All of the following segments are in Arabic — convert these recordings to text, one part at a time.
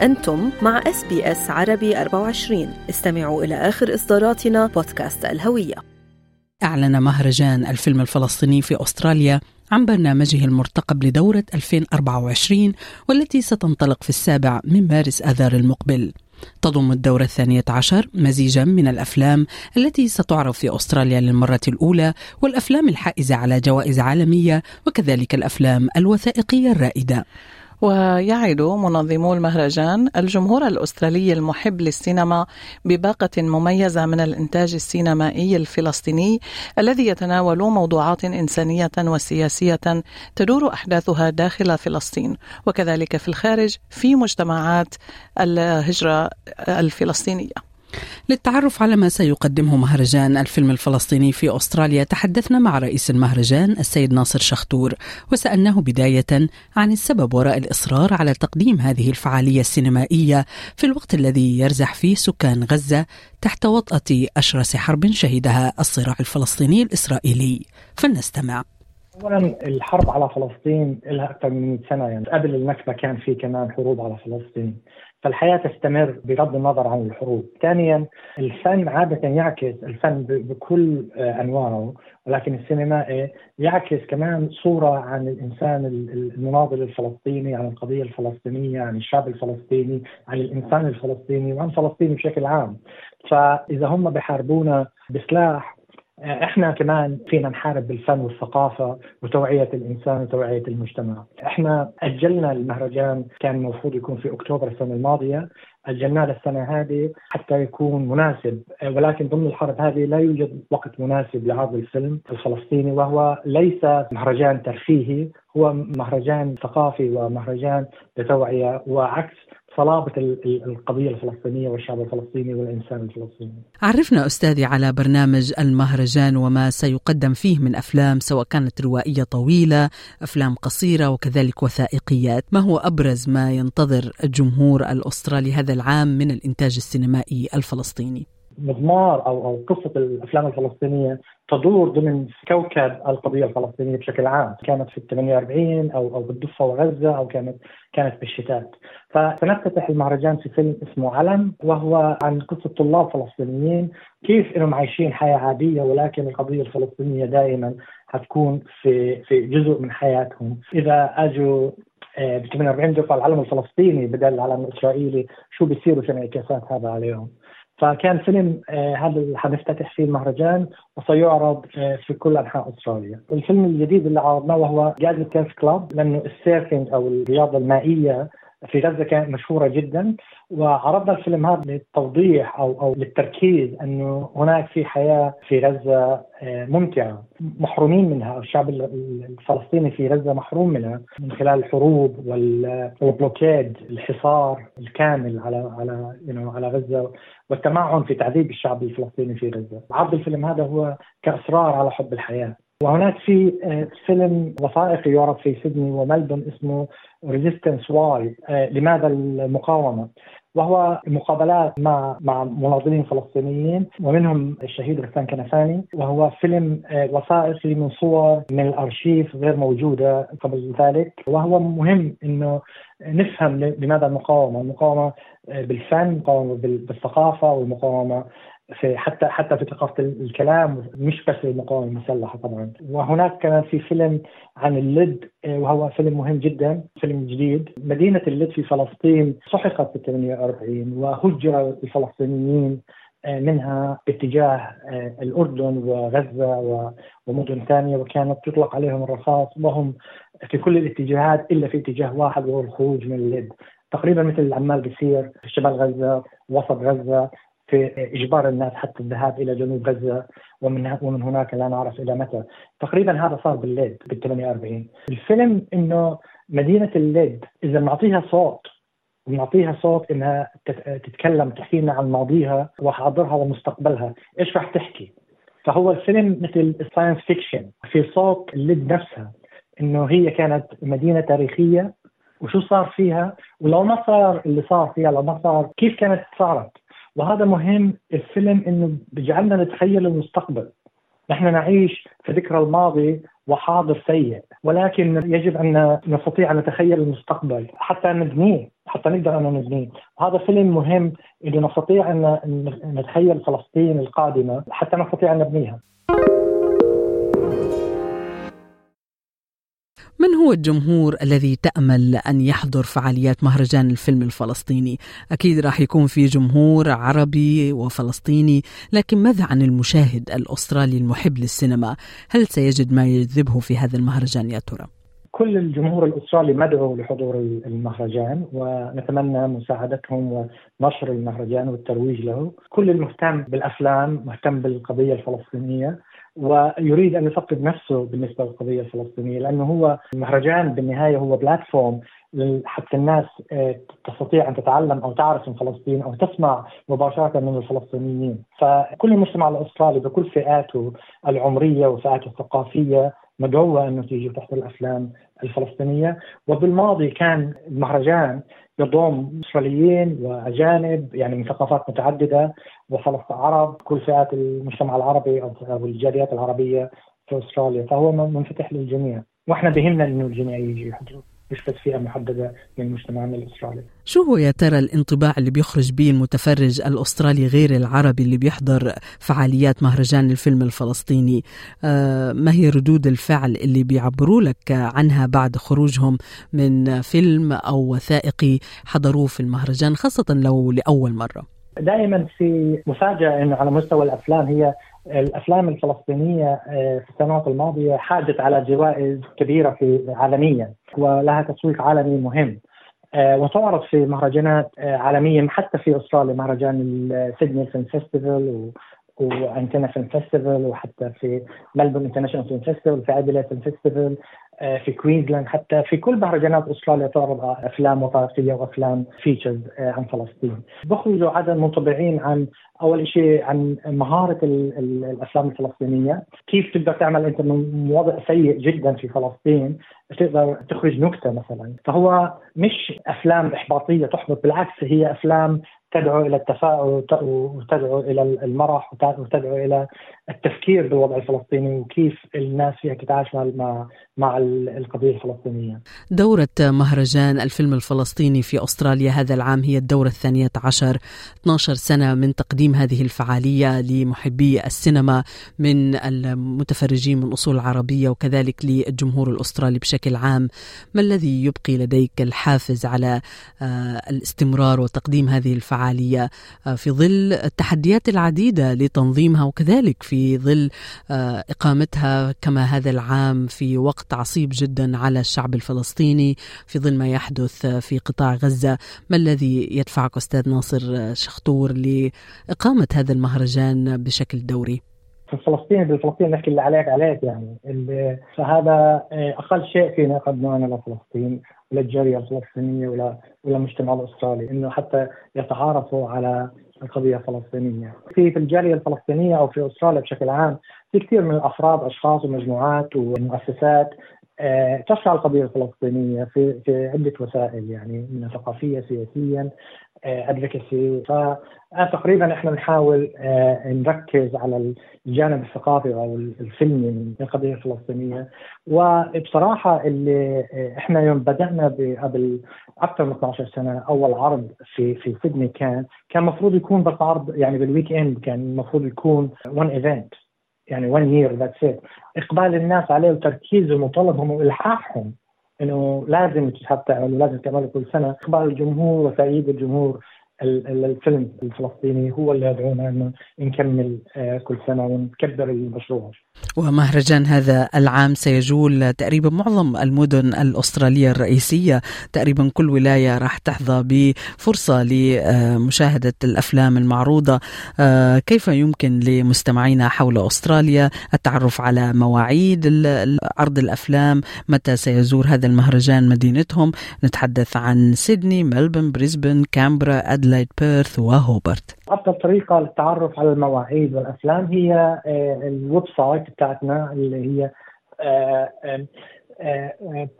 أنتم مع SBS عربي 24 استمعوا إلى آخر إصداراتنا بودكاست الهوية. أعلن مهرجان الفيلم الفلسطيني في أستراليا عن برنامجه المرتقب لدورة 2024 والتي ستنطلق في السابع من مارس آذار المقبل. تضم الدورة الثانية عشر مزيجا من الأفلام التي ستعرض في أستراليا للمرة الأولى والأفلام الحائزة على جوائز عالمية وكذلك الأفلام الوثائقية الرائدة. ويعد منظمو المهرجان الجمهور الأسترالي المحب للسينما بباقة مميزة من الإنتاج السينمائي الفلسطيني الذي يتناول موضوعات إنسانية وسياسية تدور أحداثها داخل فلسطين. وكذلك في الخارج في مجتمعات الهجرة الفلسطينية. للتعرف على ما سيقدمه مهرجان الفيلم الفلسطيني في أستراليا تحدثنا مع رئيس المهرجان السيد ناصر شختور وسألناه بداية عن السبب وراء الإصرار على تقديم هذه الفعالية السينمائية في الوقت الذي يرزح فيه سكان غزة تحت وطأة أشرس حرب شهدها الصراع الفلسطيني الإسرائيلي. فلنستمع. اولا الحرب على فلسطين لها أكثر من 100 سنة يعني قبل النكبه كان في كمان حروب على فلسطين فالحياة تستمر بغض النظر عن الحروب. ثانيا الفن عادة يعكس الفن بكل أنواعه ولكن السينمائي يعكس كمان صورة عن الإنسان المناضل الفلسطيني عن القضية الفلسطينية عن الشعب الفلسطيني عن الإنسان الفلسطيني وعن فلسطين بشكل عام. فإذا هم بحاربونا بسلاح إحنا كمان فينا نحارب بالفن والثقافة وتوعية الإنسان وتوعية المجتمع. إحنا أجلنا المهرجان كان المفروض يكون في أكتوبر السنة الماضية، أجلناه للسنة هذه حتى يكون مناسب. ولكن ضمن الحرب هذه لا يوجد وقت مناسب لعرض الفيلم الفلسطيني وهو ليس مهرجان ترفيهي هو مهرجان ثقافي ومهرجان لتوعية وعكس. صلابة القضية الفلسطينية والشعب الفلسطيني والإنسان الفلسطيني. عرفنا أستاذي على برنامج المهرجان وما سيقدم فيه من أفلام سواء كانت روائية طويلة أفلام قصيرة وكذلك وثائقيات. ما هو أبرز ما ينتظر الجمهور الأسترالي هذا العام من الإنتاج السينمائي الفلسطيني؟ مضمار أو أو قصة الأفلام الفلسطينية تدور ضمن كوكب القضية الفلسطينية بشكل عام، كانت في ال 48 أو أو بالضفة وغزة أو كانت كانت بالشتات. فسنفتتح المهرجان في فيلم اسمه علم وهو عن قصة طلاب فلسطينيين كيف إنهم عايشين حياة عادية ولكن القضية الفلسطينية دائما حتكون في في جزء من حياتهم، إذا أجوا ب 48 دفعة العلم الفلسطيني بدل العلم الإسرائيلي شو بيصير وشو انعكاسات هذا عليهم. فكان فيلم هذا اللي حنفتتح فيه المهرجان وسيعرض في كل أنحاء أستراليا. الفيلم الجديد اللي عرضناه وهو Gaza Surf Club لأنه ال surfing أو الرياضة المائية في غزة كانت مشهورة جدا وعرضنا الفيلم هذا للتوضيح أو أو للتركيز أنه هناك في حياة في غزة ممتعة محرومين منها الشعب الفلسطيني في غزة محروم منها من خلال الحروب وال blockade الحصار الكامل على على على غزة والتمعن في تعذيب الشعب الفلسطيني في غزة. عرض الفيلم هذا هو كإصرار على حب الحياة. وهناك في فيلم وثائقي يعرض في سيدني وملبورن اسمه Resistance Why لماذا المقاومة وهو مقابلات مع مع مناضلين فلسطينيين ومنهم الشهيد غسان كنفاني وهو فيلم وثائقي من صور من الأرشيف غير موجودة قبل ذلك وهو مهم إنه نفهم لماذا المقاومة، المقاومة بالفن، المقاومه بالثقافة والمقاومة في حتى حتى في ثقافة الكلام مش بس المقاومة المسلحة طبعا. وهناك كمان في فيلم عن اللد وهو فيلم مهم جدا فيلم جديد. مدينة اللد في فلسطين سحقت في 48 وهجر الفلسطينيين منها باتجاه الأردن وغزة ومدن ثانية وكانت تطلق عليهم الرصاص وهم في كل الاتجاهات إلا في اتجاه واحد وهو الخروج من اللد. تقريبا مثل اللي عمال بيصير في شمال غزة وسط غزة في إجبار الناس حتى الذهاب إلى جنوب غزة ومن ومن هناك لا نعرف إلى متى. تقريبا هذا صار بالليل بال 48 الفيلم إنه مدينة الليد إذا بنعطيها صوت بنعطيها صوت إنها تتكلم تحكي لنا عن ماضيها وحاضرها ومستقبلها. إيش راح تحكي؟ فهو الفيلم مثل ال science fiction في صوت اللد نفسها إنه هي كانت مدينة تاريخية وشو صار فيها؟ ولو ما صار اللي صار فيها لو ما صار كيف كانت صارت؟ وهذا مهم الفيلم إنه بيجعلنا نتخيل المستقبل. نحن نعيش في ذكرى الماضي وحاضر سيء ولكن يجب أن نستطيع أن نتخيل المستقبل حتى نبنيه حتى نقدر أن نبنيه. هذا فيلم مهم إنه نستطيع أن نتخيل فلسطين القادمة حتى نستطيع أن نبنيها. من هو الجمهور الذي تأمل أن يحضر فعاليات مهرجان الفيلم الفلسطيني؟ أكيد راح يكون في جمهور عربي وفلسطيني، لكن ماذا عن المشاهد الأسترالي المحب للسينما؟ هل سيجد ما يجذبه في هذا المهرجان يا ترى؟ كل الجمهور الأسترالي مدعو لحضور المهرجان ونتمنى مساعدتهم ونشر المهرجان والترويج له، كل المهتم بالأفلام مهتم بالقضية الفلسطينية ويريد أن يفقد نفسه بالنسبة للقضية الفلسطينية لأنه هو المهرجان بالنهاية هو بلاتفورم حتى الناس تستطيع أن تتعلم أو تعرف من فلسطين أو تسمع مباشرة من الفلسطينيين، فكل المجتمع الأسترالي بكل فئاته العمرية وفئاته الثقافية مدعوة انه تيجي تحضر الافلام الفلسطينية. وبالماضي كان المهرجان يضم إسرائيليين وأجانب يعني من ثقافات متعددة وفلسطين عرب كل فئات المجتمع العربي أو الجاليات العربية في أستراليا. فهو منفتح للجميع. وإحنا بهمنا إنه الجميع يجي يحضروا. بس فئه محددة من مجتمعنا الأسترالي. شو هو يا ترى الانطباع اللي بيخرج به المتفرج الأسترالي غير العربي اللي بيحضر فعاليات مهرجان الفيلم الفلسطيني؟ آه ما هي ردود الفعل اللي بيعبروا لك عنها بعد خروجهم من فيلم أو وثائقي حضروه في المهرجان خاصة لو لأول مرة؟ دائما في مفاجأة انه على مستوى الأفلام هي الأفلام الفلسطينية آه، في السنوات الماضية حازت على جوائز كبيرة في عالميا ولها تسويق عالمي مهم. آه، وتعرض في مهرجانات آه، عالميه حتى في أستراليا مهرجان سيدني film festival و Antenna film festival وحتى في ملبورن international film festival في اديلايد film festival آه، في كوينزلاند حتى في كل مهرجانات أستراليا تعرض أفلام وثائقيه وأفلام features آه، عن فلسطين. بخرجوا عدد منطبعين عن أول شيء عن مهارة الأفلام الفلسطينية، كيف تقدر تعمل أنت من وضع سيء جدا في فلسطين؟ تقدر تخرج نكتة مثلا، فهو مش أفلام إحباطية تحبط بالعكس هي أفلام تدعو إلى التفاؤل وتدعو إلى المرح وتدعو إلى التفكير بالوضع الفلسطيني وكيف الناس فيها تتعايش مع مع القضية الفلسطينية. دورة مهرجان الفيلم الفلسطيني في أستراليا هذا العام هي الدورة الثانية عشر 12 سنة من تقديم هذه الفعالية لمحبي السينما من المتفرجين من أصول عربية وكذلك للجمهور الأسترالي بشكل عام. ما الذي يبقي لديك الحافز على آه، الاستمرار وتقديم هذه الفعالية آه، في ظل التحديات العديدة لتنظيمها وكذلك في في ظل آه، إقامتها كما هذا العام في وقت عصيب جدا على الشعب الفلسطيني في ظل ما يحدث في قطاع غزة، ما الذي يدفعك أستاذ ناصر شخطور لإقامة هذا المهرجان بشكل دوري؟ في فلسطين بالفلسطين نحكي اللي عليك عليك يعني فهذا آه، أقل شيء فينا نقدمه أنا لفلسطين وللجاليه الفلسطينية ولا وللمجتمع الأسترالي إنه حتى يتعارفوا على القضية الفلسطينية. في في الجالية الفلسطينية أو في أستراليا بشكل عام في كثير من الأفراد أشخاص ومجموعات ومؤسسات آه، تشرع القضية الفلسطينية في في عدة وسائل يعني من ثقافيه سياسيا ادفوكسي فتقريبا إحنا بنحاول آه، نركز على الجانب الثقافي أو الفيلمي من القضية الفلسطينيه وبصراحة اللي آه، إحنا يوم بدأنا قبل أكثر من 12 سنة أول عرض في في سيدني كان كان المفروض يكون بس عرض يعني بال weekend كان المفروض يكون one event يعني one year that's it إقبال الناس عليه وتركيزهم وطلبهم وإلحاحهم إنه لازم تعمل لازم تعمله كل سنة. أخبار الجمهور وتأييد الجمهور الفيلم الفلسطيني هو اللي يدعونا إنه نكمل آه، كل سنة ونكبر المشروع. ومهرجان هذا العام سيجول تقريبا معظم المدن الأسترالية الرئيسية، تقريبا كل ولاية راح تحظى بفرصة لمشاهدة الأفلام المعروضة، آه، كيف يمكن لمستمعينا حول أستراليا التعرف على مواعيد عرض الأفلام، متى سيزور هذا المهرجان مدينتهم، نتحدث عن سيدني، ملبورن، بريسبن، كانبرا، ادلايد، بيرث وهوبارت. أفضل طريقة للتعرف على المواعيد والأفلام هي آه، ال website بتاعتنا اللي هي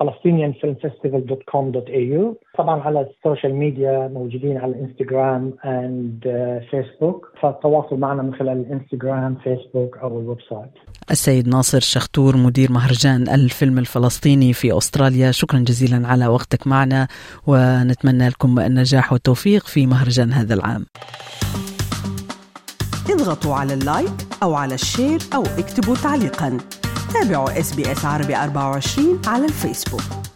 palestinianfilmfestival.com.au طبعا على ال social media موجودين على الإنستغرام and فيسبوك فالتواصل معنا من خلال الإنستغرام فيسبوك أو ال web site السيد ناصر شختور مدير مهرجان الفيلم الفلسطيني في أستراليا. شكرا جزيلا على وقتك معنا ونتمنى لكم النجاح والتوفيق في مهرجان هذا العام. اضغطوا على ال like أو على ال share أو اكتبوا تعليقا. تابعوا SBS عربي 24 على الفيسبوك.